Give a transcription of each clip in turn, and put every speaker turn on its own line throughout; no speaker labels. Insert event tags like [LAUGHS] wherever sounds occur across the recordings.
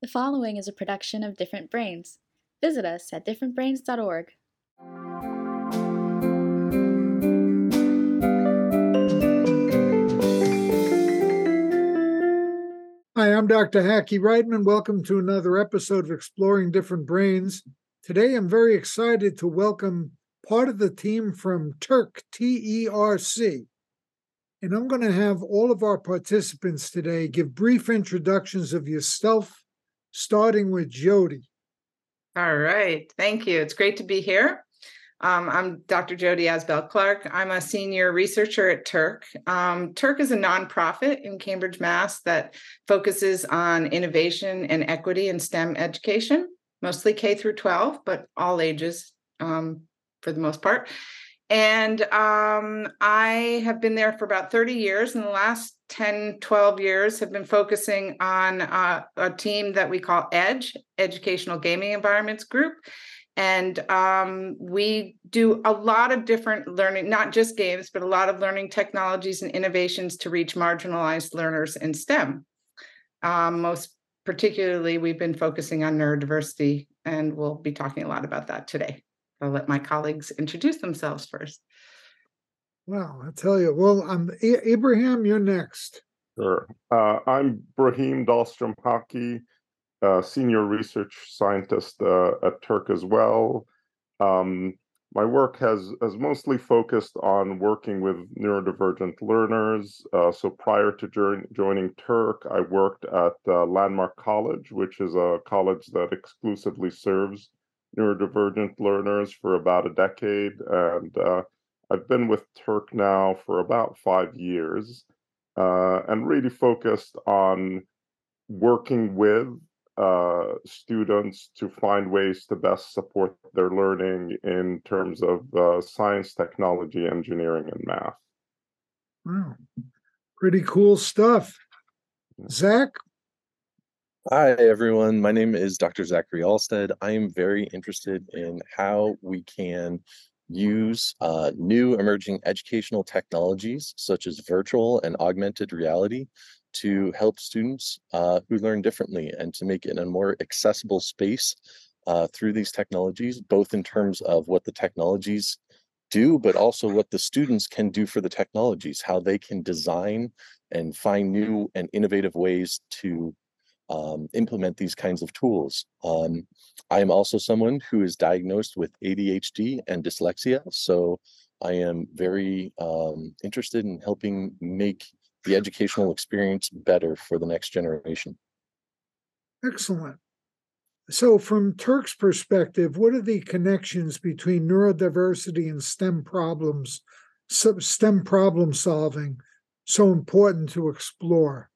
The following is a production of Different Brains. Visit us at differentbrains.org.
Hi, I'm Dr. Hackie Reitman. Welcome to another episode of Exploring Different Brains. Today, I'm very excited to welcome part of the team from Terc, T E R C. And I'm going to have all of our participants today give brief introductions of yourself, starting with Jodi.
All right. Thank you. It's great to be here. Um, I'm Dr. Jodi Asbell-Clarke. I'm a senior researcher at TERC. Um, Terc is a nonprofit in Cambridge, Mass. that focuses on innovation and equity in STEM education, mostly K through 12, but all ages um, for the most part. And um, I have been there for about 30 years. In the last 10, 12 years, have been focusing on uh, a team that we call EDGE, Educational Gaming Environments Group and um, we do a lot of different learning not just games but a lot of learning technologies and innovations to reach marginalized learners in stem um, most particularly we've been focusing on neurodiversity and we'll be talking a lot about that today i'll let my colleagues introduce themselves first
Well, I tell you. Well, I'm A- Abraham. You're next.
Sure. Uh, I'm Brahim Dahlstrom-Hakki, uh, senior research scientist uh, at TERC as well. Um, my work has has mostly focused on working with neurodivergent learners. Uh, so prior to join, joining TERC, I worked at uh, Landmark College, which is a college that exclusively serves neurodivergent learners for about a decade, and uh, I've been with TERC now for about five years, uh, and really focused on working with uh, students to find ways to best support their learning in terms of uh, science, technology, engineering, and math.
Wow, pretty cool stuff. Zach,
Hi, everyone. My name is Dr. Zachary Alstead. I am very interested in how we can use uh, new emerging educational technologies such as virtual and augmented reality to help students uh, who learn differently and to make it a more accessible space uh, through these technologies, both in terms of what the technologies do, but also what the students can do for the technologies, how they can design and find new and innovative ways to um, implement these kinds of tools. Um, I am also someone who is diagnosed with ADHD and dyslexia, so I am very um, interested in helping make the educational experience better for the next generation.
excellent. So, from TERC's perspective, what are the connections between neurodiversity and STEM problems, STEM problem solving, so important to explore?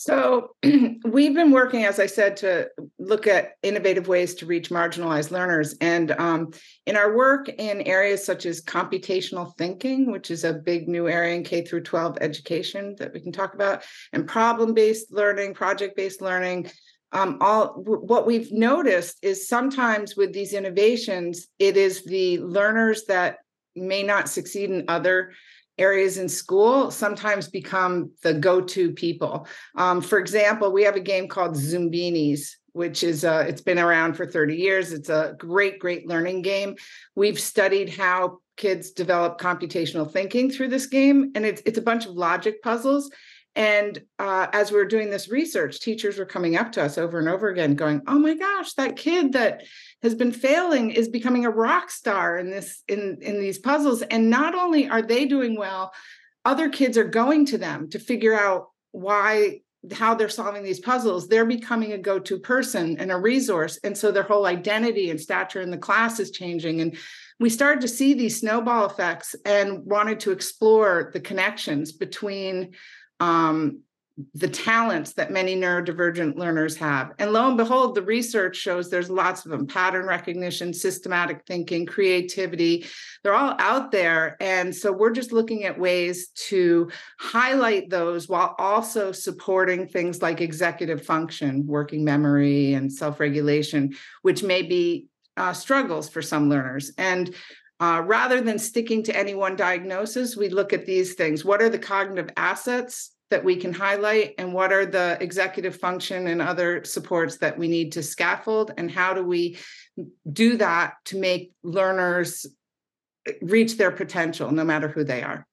So [CLEARS THROAT] we've been working, as I said, to look at innovative ways to reach marginalized learners. And um, in our work in areas such as computational thinking, which is a big new area in K through 12 education that we can talk about, and problem-based learning, project-based learning, um, all what we've noticed is sometimes with these innovations, it is the learners that may not succeed in other areas in school sometimes become the go-to people. Um, for example, we have a game called Zoombinis, which is uh, it's been around for 30 years. It's a great, great learning game. We've studied how kids develop computational thinking through this game, and it's it's a bunch of logic puzzles. And uh, as we were doing this research, teachers were coming up to us over and over again, going, "Oh my gosh, that kid that has been failing is becoming a rock star in this in in these puzzles." And not only are they doing well, other kids are going to them to figure out why how they're solving these puzzles they're becoming a go-to person and a resource and so their whole identity and stature in the class is changing and we started to see these snowball effects and wanted to explore the connections between um, the talents that many neurodivergent learners have. And lo and behold, the research shows there's lots of them pattern recognition, systematic thinking, creativity. They're all out there. And so we're just looking at ways to highlight those while also supporting things like executive function, working memory, and self regulation, which may be uh, struggles for some learners. And uh, rather than sticking to any one diagnosis, we look at these things. What are the cognitive assets that we can highlight and what are the executive function and other supports that we need to scaffold and how do we do that to make learners reach their potential no matter who they are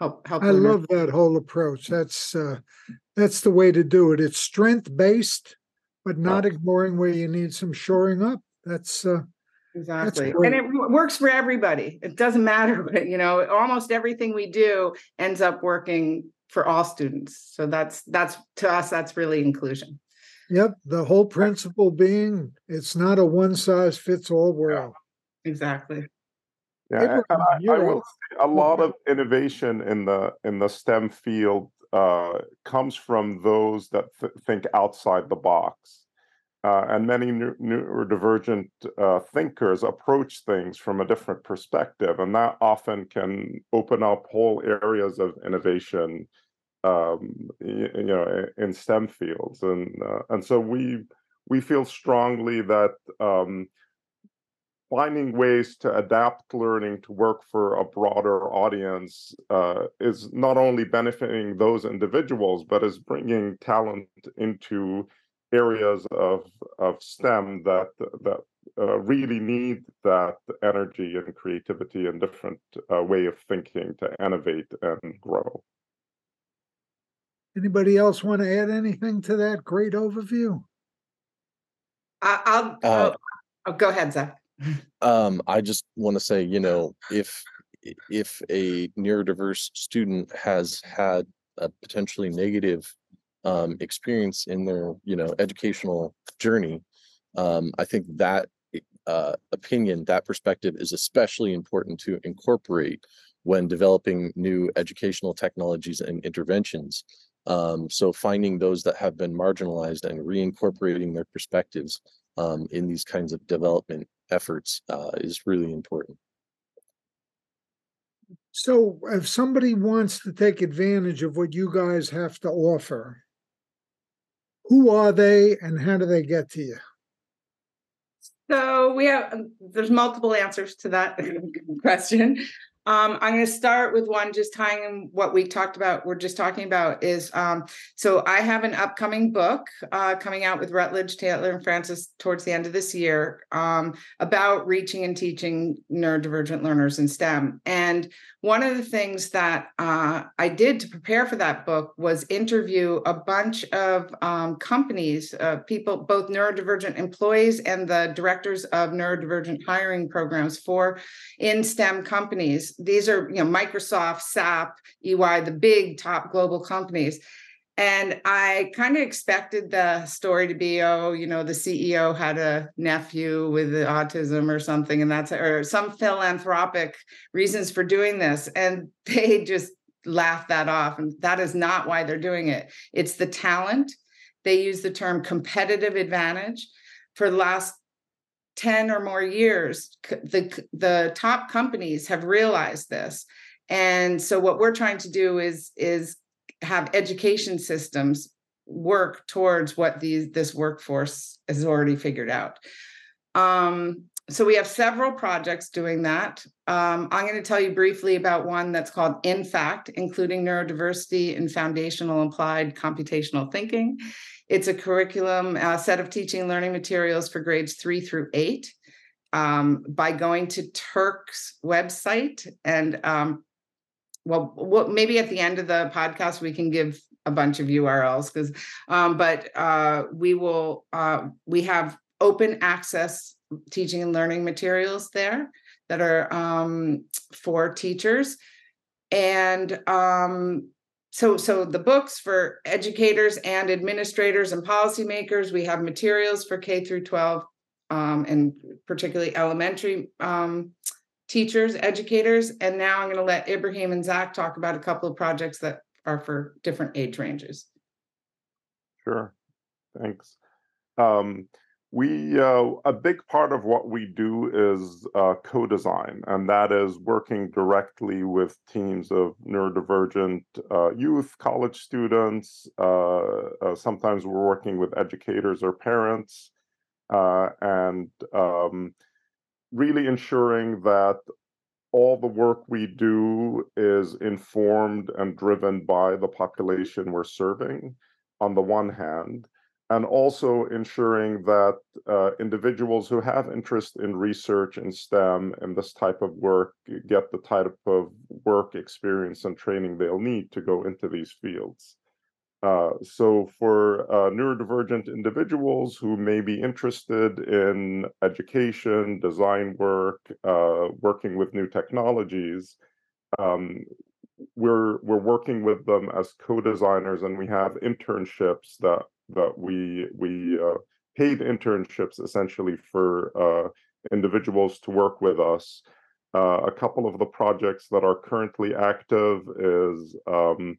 help help
I
learners.
love that whole approach. That's uh, that's the way to do it. It's strength based, but not ignoring where you need some shoring up. That's uh,
Exactly. And it works for everybody. It doesn't matter, [LAUGHS] but you know, almost everything we do ends up working for all students. So that's that's to us, that's really inclusion.
yep. The whole principle being it's not a one size fits all world.
Exactly.
Yeah, and I, I will say a lot of innovation in the in the STEM field uh, comes from those that th- think outside the box. Uh, and many neu- neurodivergent uh, thinkers approach things from a different perspective, and that often can open up whole areas of innovation, um, y- you know, in STEM fields. And uh, and so we we feel strongly that um, finding ways to adapt learning to work for a broader audience uh, is not only benefiting those individuals, but is bringing talent into areas of of STEM that that uh, really need that energy and creativity and different uh, way of thinking to innovate and grow.
Anybody else want to add anything to that great overview?
I, I'll,
Uh,
I'll oh, go ahead, Zach.
Um, I just want to say, you know, if if a neurodiverse student has had a potentially negative um, experience in their, you know, educational journey, um, I think that uh, opinion, that perspective is especially important to incorporate when developing new educational technologies and interventions. Um, so finding those that have been marginalized and reincorporating their perspectives um, in these kinds of development efforts uh, is really important.
So, if somebody wants to take advantage of what you guys have to offer, who are they and how do they get to you?
So we have um, there's multiple answers to that [LAUGHS] question. Um, I'm going to start with one just tying in what we talked about. We're just talking about is um, so I have an upcoming book uh, coming out with Routledge Taylor and Francis towards the end of this year um, about reaching and teaching neurodivergent learners in STEM. And one of the things that uh, I did to prepare for that book was interview a bunch of um, companies, uh, people, both neurodivergent employees and the directors of neurodivergent hiring programs for in STEM companies. These are, you know, Microsoft, SAP, EY, the big top global companies. And I kind of expected the story to be, oh, you know, the CEO had a nephew with autism or something, and that's or some philanthropic reasons for doing this. And [LAUGHS] they just laugh that off. And that is not why they're doing it. It's the talent. They use the term competitive advantage. For the last 10 or more years, the, the top companies have realized this. And so what we're trying to do is, is have education systems work towards what these this workforce has already figured out. Um, so we have several projects doing that. Um, I'm going to tell you briefly about one that's called INFACT, including neurodiversity and foundational applied computational thinking. It's a curriculum, a set of teaching and learning materials for grades three through eight. Um, by going to TERC's website and um, well, what maybe at the end of the podcast we can give a bunch of URLs because, um, but uh, we will uh, we have open access teaching and learning materials there that are um, for teachers, and um, so so the books for educators and administrators and policymakers. We have materials for K through twelve um, and particularly elementary um, teachers, educators. And now I'm going to let Ibrahim and Zach talk about a couple of projects that are for different age ranges.
Sure. Thanks. Um, we uh, a big part of what we do is uh, co-design, and that is working directly with teams of neurodivergent uh, youth, college students. Uh, uh, sometimes we're working with educators or parents, uh, and um, really ensuring that all the work we do is informed and driven by the population we're serving on the one hand, and also ensuring that uh, individuals who have interest in research in STEM and this type of work get the type of work experience and training they'll need to go into these fields. Uh, so for uh, neurodivergent individuals who may be interested in education, design work, uh, working with new technologies, um, we're we're working with them as co-designers, and we have internships that that we we uh, paid internships essentially for uh, individuals to work with us. a couple of the projects that are currently active is um,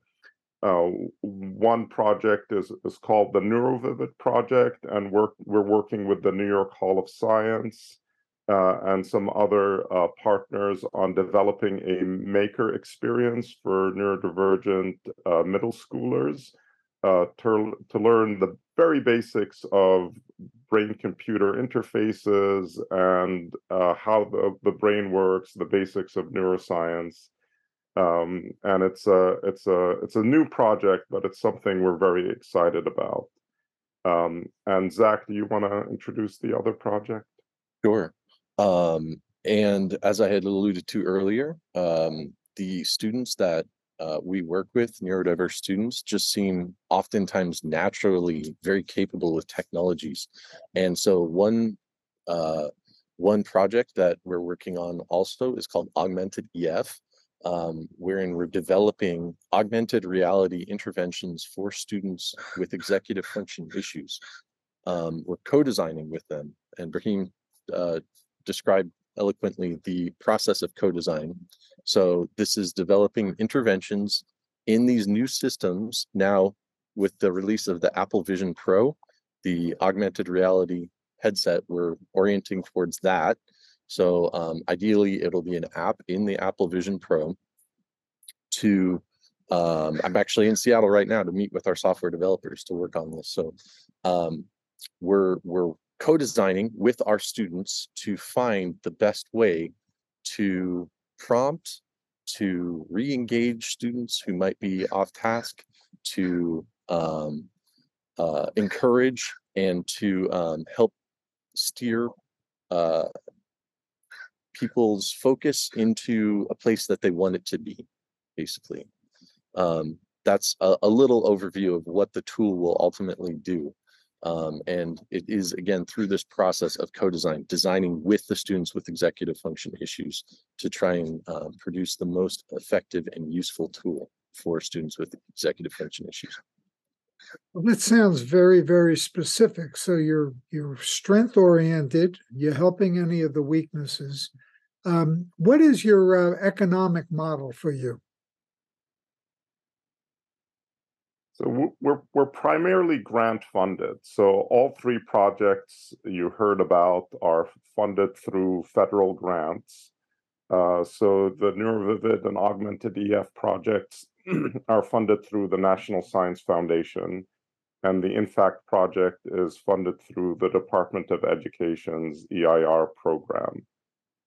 uh, one project is, is called the NeuroVivid Project, and we're, we're working with the New York Hall of Science uh, and some other uh, partners on developing a maker experience for neurodivergent uh, middle schoolers uh, to, to learn the very basics of brain computer interfaces and uh, how the, the brain works, the basics of neuroscience um, and it's a it's a it's a new project, but it's something we're very excited about. Um, and Zach, do you want to introduce the other project?
Sure. Um, and as I had alluded to earlier, um, the students that uh, we work with, neurodiverse students, just seem oftentimes naturally very capable with technologies. And so one uh, one project that we're working on also is called Augmented EF, um, wherein we're developing augmented reality interventions for students with executive function issues. Um, we're co-designing with them, and Brahim uh, described eloquently the process of co-design. So this is developing interventions in these new systems now with the release of the Apple Vision Pro, the augmented reality headset, we're orienting towards that so um, ideally, it'll be an app in the Apple Vision Pro. To um, I'm actually in Seattle right now to meet with our software developers to work on this. So um, we're we're co-designing with our students to find the best way to prompt to re-engage students who might be off task to um, uh, encourage and to um, help steer uh, people's focus into a place that they want it to be, basically. Um, that's a, a, little overview of what the tool will ultimately do. Um, and it is, again, through this process of co-design, designing with the students with executive function issues to try and uh, produce the most effective and useful tool for students with executive function issues.
Well, that sounds very, very specific. So you're you're strength oriented. You're helping any of the weaknesses. Um, what is your uh, economic model for you?
So we're we're primarily grant funded. So all three projects you heard about are funded through federal grants. Uh, so the NeuroVivid and Augmented EF projects [CLEARS THROAT] are funded through the National Science Foundation, and the INFACT project is funded through the Department of Education's EIR program.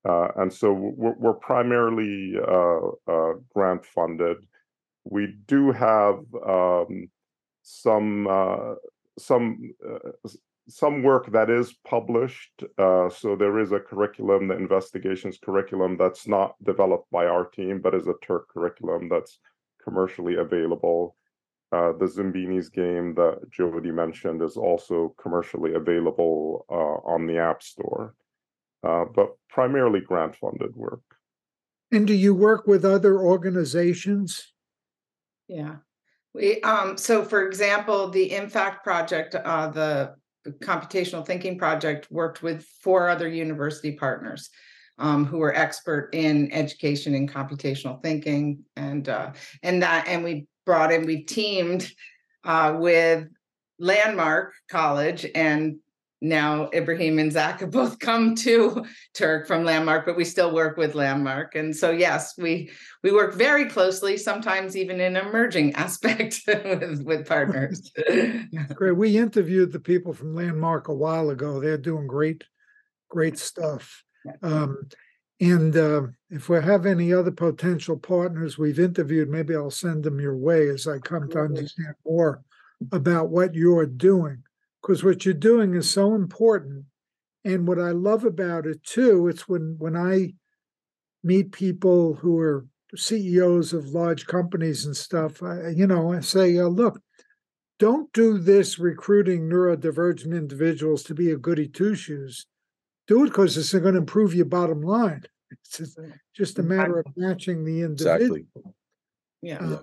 Uh, and so we're, we're primarily uh, uh, grant funded. We do have um, some uh, some uh, some work that is published. Uh, so there is a curriculum, the investigations curriculum, that's not developed by our team, but is a TERC curriculum that's commercially available. the Zoombinis game that Jodi mentioned is also commercially available on the App Store uh, but primarily grant funded work.
And do you work with other organizations?
Yeah. We um so for example, the INFACT project, uh the computational thinking project worked with four other university partners um, who are expert in education and computational thinking and uh and that and we brought in we teamed uh with landmark college and now Ibrahim and Zach have both come to TERC from Landmark, but we still work with Landmark. And so yes, we we work very closely, sometimes even in emerging [LAUGHS] aspect with, with partners. [LAUGHS]
great. We interviewed the people from Landmark a while ago. They're doing great, great stuff. Um, And uh, if we have any other potential partners we've interviewed, maybe I'll send them your way as I come to understand more about what you're doing. Because what you're doing is so important. And what I love about it too, it's when when I meet people who are CEOs of large companies and stuff, I, you know, I say, uh, look, don't do this recruiting neurodivergent individuals to be a goody two shoes. Do it because it's going to improve your bottom line. [LAUGHS] It's just, just a matter of matching the individual.
Exactly.
Yeah.
Uh,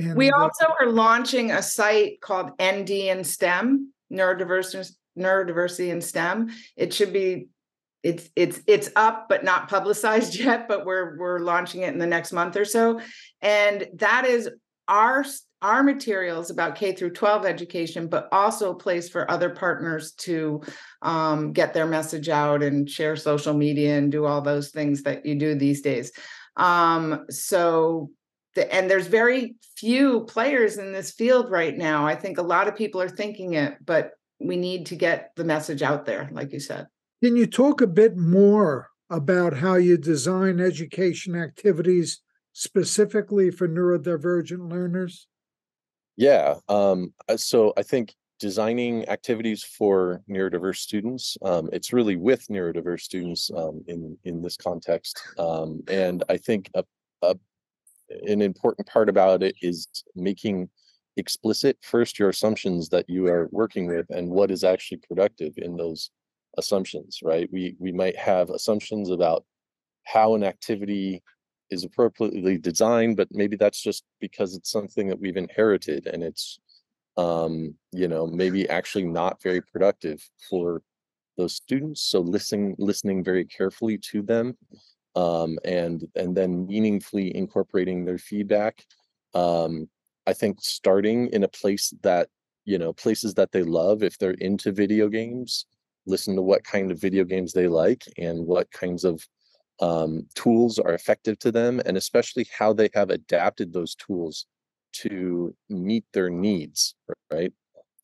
and
We also are launching a site called NDinSTEM, neurodiversity, neurodiversity in STEM. It should be it's it's it's up but not publicized [LAUGHS] yet, but we're we're launching it in the next month or so. And that is our our materials about K through 12 education, but also a place for other partners to um, get their message out and share social media and do all those things that you do these days. Um, so the, and there's very few players in this field right now. I think a lot of people are thinking it, but we need to get the message out there, like you said.
Can you talk a bit more about how you design education activities specifically for neurodivergent learners?
Yeah. Um, uh, so I think designing activities for neurodiverse students, um, it's really with neurodiverse students um, in in this context. Um, and I think a, a an important part about it is making explicit first your assumptions that you are working with and what is actually productive in those assumptions right? We we might have assumptions about how an activity is appropriately designed but maybe that's just because it's something that we've inherited and it's um you know maybe actually not very productive for those students. So listening listening very carefully to them um and and then meaningfully incorporating their feedback um i think starting in a place that you know places that they love if they're into video games listen to what kind of video games they like and what kinds of um, tools are effective to them and especially how they have adapted those tools to meet their needs right?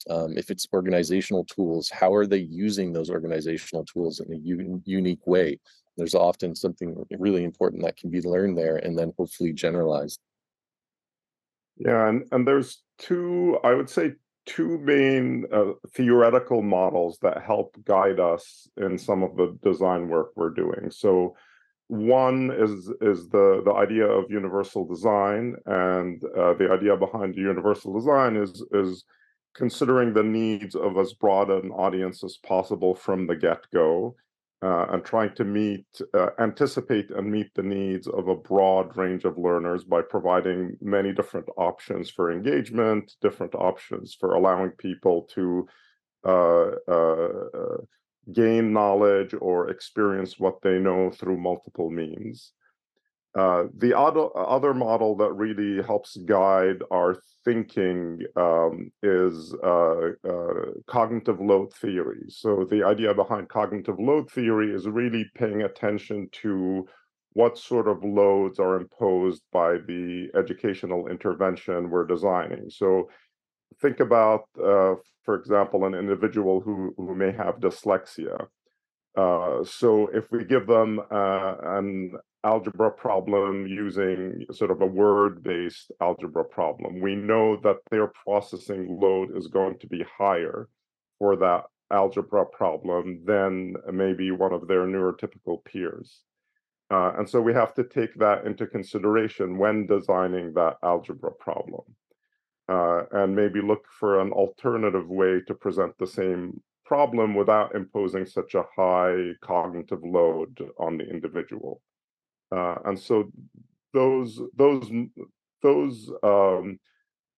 Um, if it's organizational tools how are they using those organizational tools in a un- unique way there's often something really important that can be learned there and then hopefully generalized
Yeah, and, and there's two, I would say, two main uh, theoretical models that help guide us in some of the design work we're doing. So one is is the the idea of universal design, and uh, the idea behind universal design is is considering the needs of as broad an audience as possible from the get go, uh, and trying to meet, uh, anticipate, and meet the needs of a broad range of learners by providing many different options for engagement, different options for allowing people to uh, uh, gain knowledge or experience what they know through multiple means. Uh, the other, other model that really helps guide our thinking um, is uh, uh, cognitive load theory. So, the idea behind cognitive load theory is really paying attention to what sort of loads are imposed by the educational intervention we're designing. So, think about, uh, for example, an individual who, who may have dyslexia. Uh, so if we give them uh, an algebra problem using sort of a word-based algebra problem, we know that their processing load is going to be higher for that algebra problem than maybe one of their neurotypical peers. Uh, and so we have to take that into consideration when designing that algebra problem. Uh, and maybe look for an alternative way to present the same problem without imposing such a high cognitive load on the individual. Uh, and so those those those um,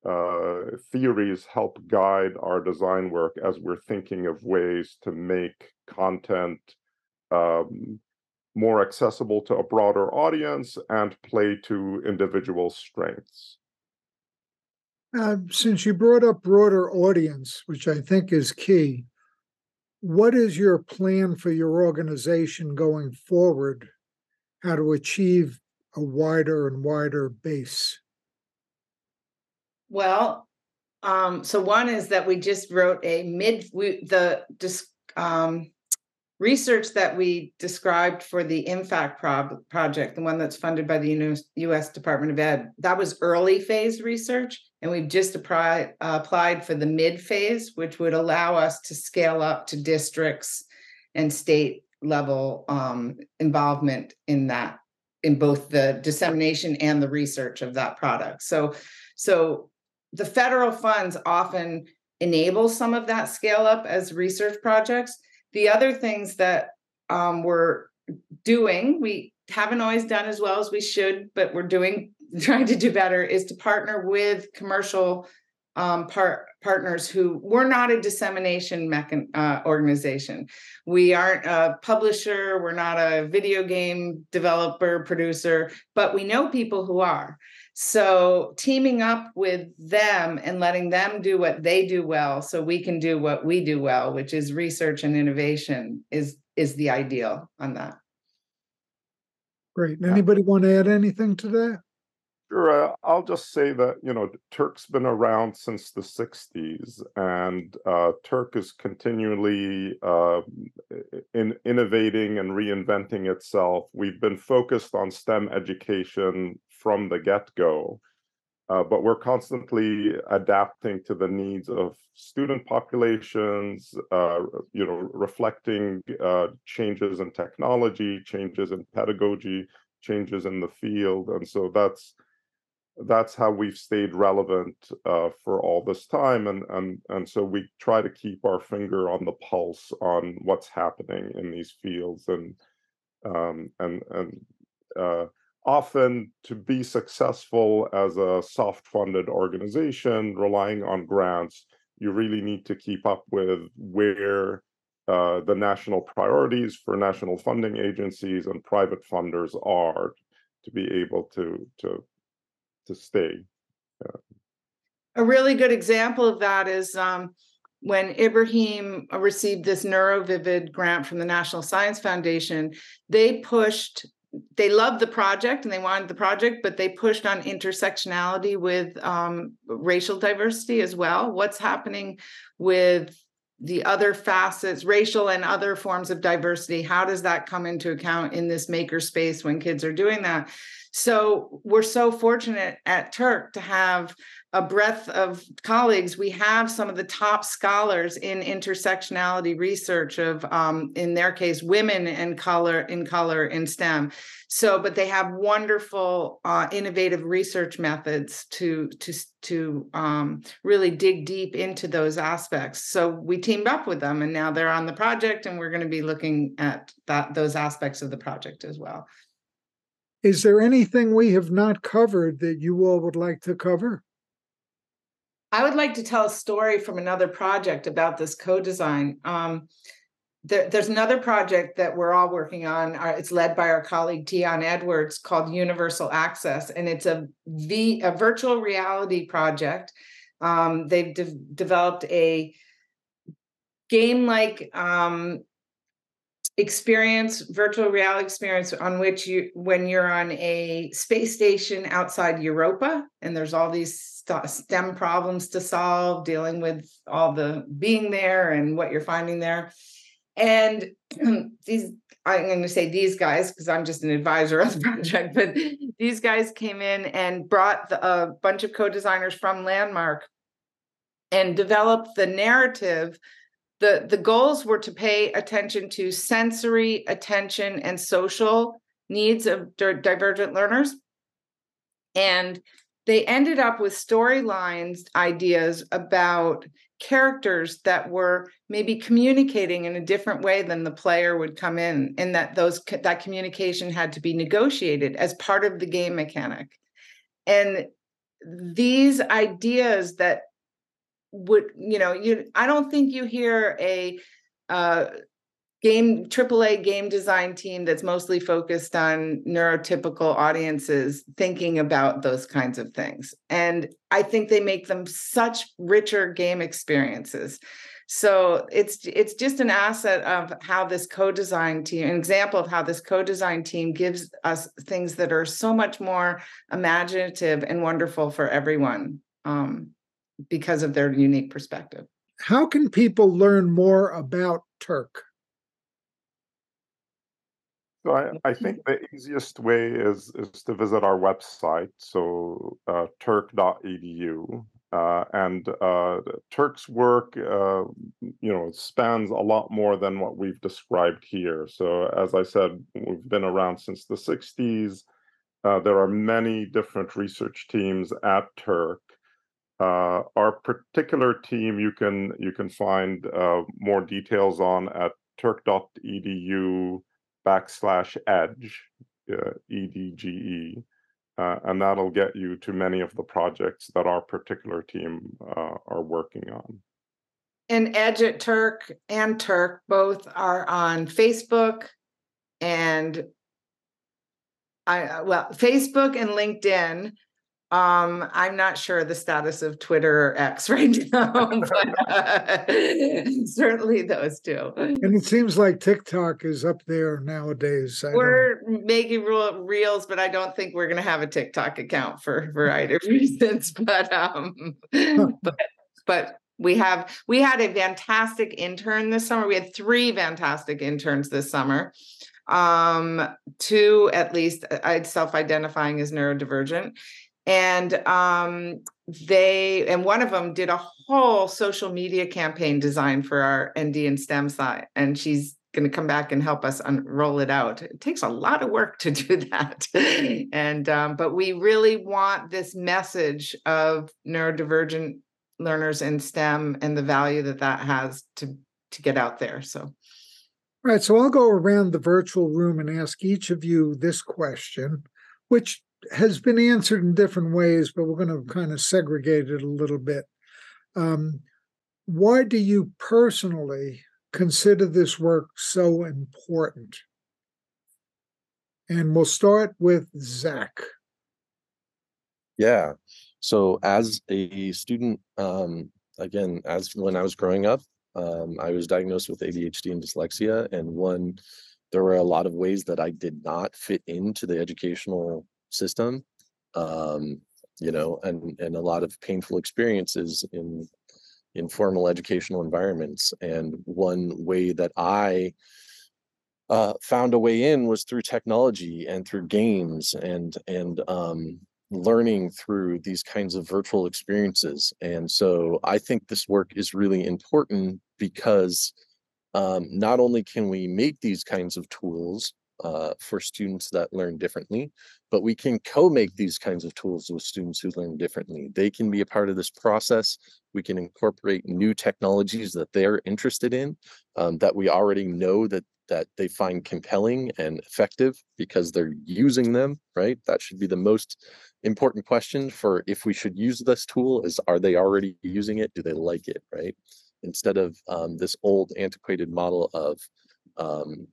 uh, theories help guide our design work as we're thinking of ways to make content um, more accessible to a broader audience and play to individual strengths.
Uh, since you brought up broader audience, which I think is key, what is your plan for your organization going forward? How to achieve a wider and wider base?
Well, um, so one is that we just wrote a mid we the um research that we described for the INFACT prob- project, the one that's funded by the US Department of Ed, that was early phase research. And we've just apply, uh, applied for the mid phase, which would allow us to scale up to districts and state level um, involvement in that, in both the dissemination and the research of that product. So, so the federal funds often enable some of that scale up as research projects the other things that um, we're doing, we haven't always done as well as we should, but we're doing [LAUGHS] trying to do better is to partner with commercial um, par- partners who we're not a dissemination mechan- uh, organization. We aren't a publisher, we're not a video game developer, producer, but we know people who are. So teaming up with them and letting them do what they do well so we can do what we do well, which is research and innovation is is the ideal on that.
Great. Anybody want to add anything to that?
Sure. I'll just say that, you know, TERC's been around since the 60s, and uh, TERC is continually uh, in innovating and reinventing itself. We've been focused on STEM education from the get-go. Uh, but we're constantly adapting to the needs of student populations, uh, you know, reflecting uh, changes in technology, changes in pedagogy, changes in the field, and so that's that's how we've stayed relevant uh, for all this time, and and and so we try to keep our finger on the pulse on what's happening in these fields, and um, and and uh, often to be successful as a soft funded organization relying on grants you really need to keep up with where uh, the national priorities for national funding agencies and private funders are to be able to to to stay
a really good example of that is um, when Ibrahim received this NeuroVivid grant from the National Science Foundation, they pushed they loved the project and they wanted the project, but they pushed on intersectionality with um, racial diversity as well. What's happening with the other facets, racial and other forms of diversity? How does that come into account in this maker space when kids are doing that? So we're so fortunate at TERC to have a breadth of colleagues. We have some of the top scholars in intersectionality research of, um, in their case, women and color in color in STEM. So, but they have wonderful, uh, innovative research methods to to to um, really dig deep into those aspects. So we teamed up with them, and now they're on the project, and we're going to be looking at that those aspects of the project as well.
Is there anything we have not covered that you all would like to cover?
I would like to tell a story from another project about this co-design. Um, there, there's another project that we're all working on. Uh, it's led by our colleague Teon Edwards called Universal Access, and it's a v, a virtual reality project. Um, they've de- developed a game-like um, experience virtual reality experience on which you when you're on a space station outside europa and there's all these stem problems to solve dealing with all the being there and what you're finding there. And [CLEARS THROAT] these i'm going to say these guys because i'm just an advisor on the [LAUGHS] project but these guys came in and brought the, a bunch of co-designers from landmark and developed the narrative the the goals were to pay attention to sensory attention and social needs of divergent learners. And they ended up with storylines ideas about characters that were maybe communicating in a different way than the player would come in and that those that communication had to be negotiated as part of the game mechanic. And these ideas that would you know you i don't think you hear a uh, game AAA game design team that's mostly focused on neurotypical audiences thinking about those kinds of things. And i think they make them such richer game experiences. So it's it's just an asset of how this co-design team an example of how this co-design team gives us things that are so much more imaginative and wonderful for everyone. Um, because of their unique perspective.
How can people learn more about TERC?
So I, I think the easiest way is is to visit our website, so uh, terc.edu. Uh, and uh, TERC's work, uh, you know, spans a lot more than what we've described here. So, as I said, we've been around since the 60s. Uh, there are many different research teams at TERC. Uh, our particular team, you can you can find uh, more details on at terc.edu backslash edge, EDGE. Uh, and that'll get you to many of the projects that our particular team uh, are working on.
And Edge at TERC and TERC both are on Facebook and I uh, well Facebook and LinkedIn um, I'm not sure the status of Twitter or X [LAUGHS] right now, but uh, [LAUGHS] certainly those two.
And it seems like TikTok is up there nowadays.
I we're don't... making reels, but I don't think we're going to have a TikTok account for a variety of reasons. But um, but but we have we had a fantastic intern this summer. We had three fantastic interns this summer um two at least uh, i'd self-identifying as neurodivergent and um, they and one of them did a whole social media campaign design for our NDinSTEM side and she's going to come back and help us unroll it out. It takes a lot of work to [LAUGHS] do that. And um, but we really want this message of neurodivergent learners in stem and the value that that has to to get out there so.
All right so i'll go around the virtual room and ask each of you this question which has been answered in different ways, but we're going to kind of segregate it a little bit. Um, why do you personally consider this work so important? And we'll start with Zach.
Yeah. So, as a student, um, again, as when I was growing up, um, I was diagnosed with ADHD and dyslexia. And one, there were a lot of ways that I did not fit into the educational system um, you know and and a lot of painful experiences in in formal educational environments. And one way that i uh, found a way in was through technology and through games and and um, learning through these kinds of virtual experiences. And so i think this work is really important because um, not only can we make these kinds of tools uh, for students that learn differently, but we can co-make these kinds of tools with students who learn differently. They can be a part of this process. We can incorporate new technologies that they're interested in, um, that we already know that that they find compelling and effective because they're using them, right? That should be the most important question for if we should use this tool is are they already using it? Do they like it, right? Instead of um, this old antiquated model of um,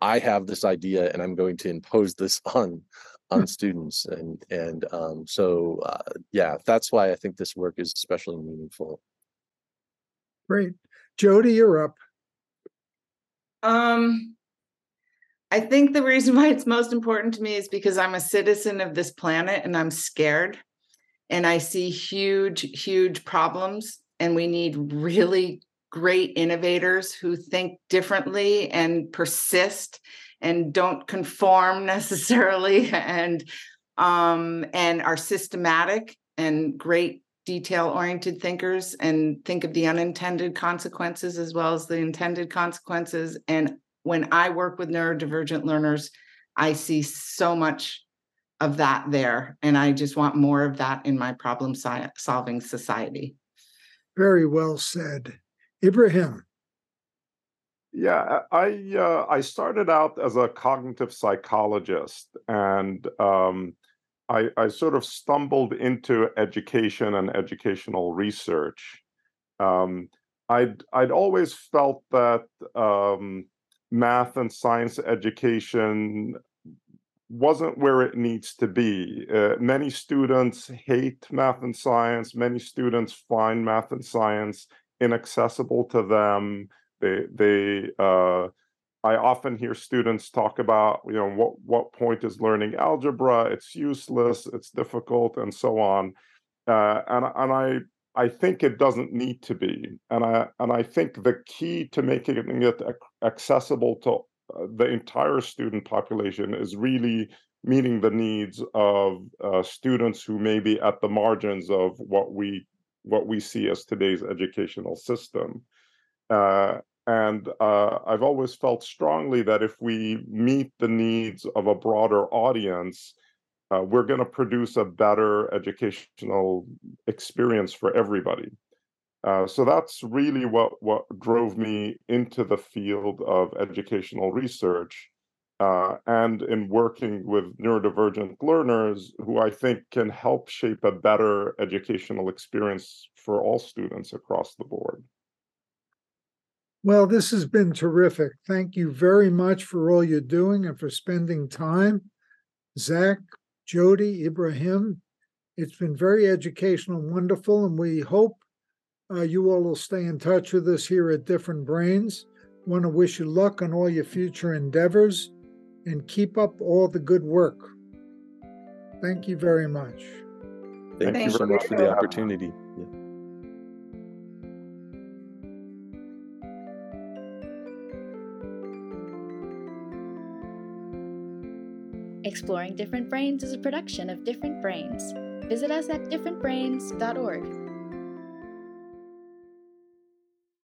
I have this idea and I'm going to impose this [LAUGHS] on on hmm. students and and um, so uh, yeah that's why I think this work is especially meaningful.
Great, Jodi, you're up.
Um, I think the reason [LAUGHS] why it's most important to me is because I'm a citizen of this planet and I'm scared, and I see huge huge problems, and we need really great innovators who think differently and persist and don't conform [LAUGHS] necessarily and um, and are systematic and great detail oriented thinkers and think of the unintended consequences as well as the intended consequences. And when i work with neurodivergent learners i see so much of that there and i just want more of that in my problem solving society.
Very well said. Ibrahim.
Yeah, I uh, I started out as a cognitive psychologist, and um, I, I sort of stumbled into education and educational research. Um, I'd I'd always felt that um, math and science education wasn't where it needs to be. Uh, many students hate math and science. Many students find math and science inaccessible to them. They they uh, I often hear students talk about you know what what point is learning algebra? It's useless. It's difficult, and so on. Uh, and and I I think it doesn't need to be. And I and I think the key to making it accessible to uh, the entire student population is really meeting the needs of uh, students who may be at the margins of what we what we see as today's educational system. Uh, and uh, I've always felt strongly that if we meet the needs of a broader audience, uh, we're going to produce a better educational experience for everybody. Uh, so that's really what what drove me into the field of educational research, uh, and in working with neurodivergent learners, who I think can help shape a better educational experience for all students across the board.
Well, this has been terrific. Thank you very much for all you're doing and for spending time. Zach, Jodi, Ibrahim, it's been very educational and wonderful, and we hope uh, you all will stay in touch with us here at Different Brains. Want to wish you luck on all your future endeavors and keep up all the good work. Thank you very much.
Thank,
Thank
you so
you.
much for the opportunity. Yeah.
Exploring Different Brains is a production of Different Brains. Visit us at differentbrains.org.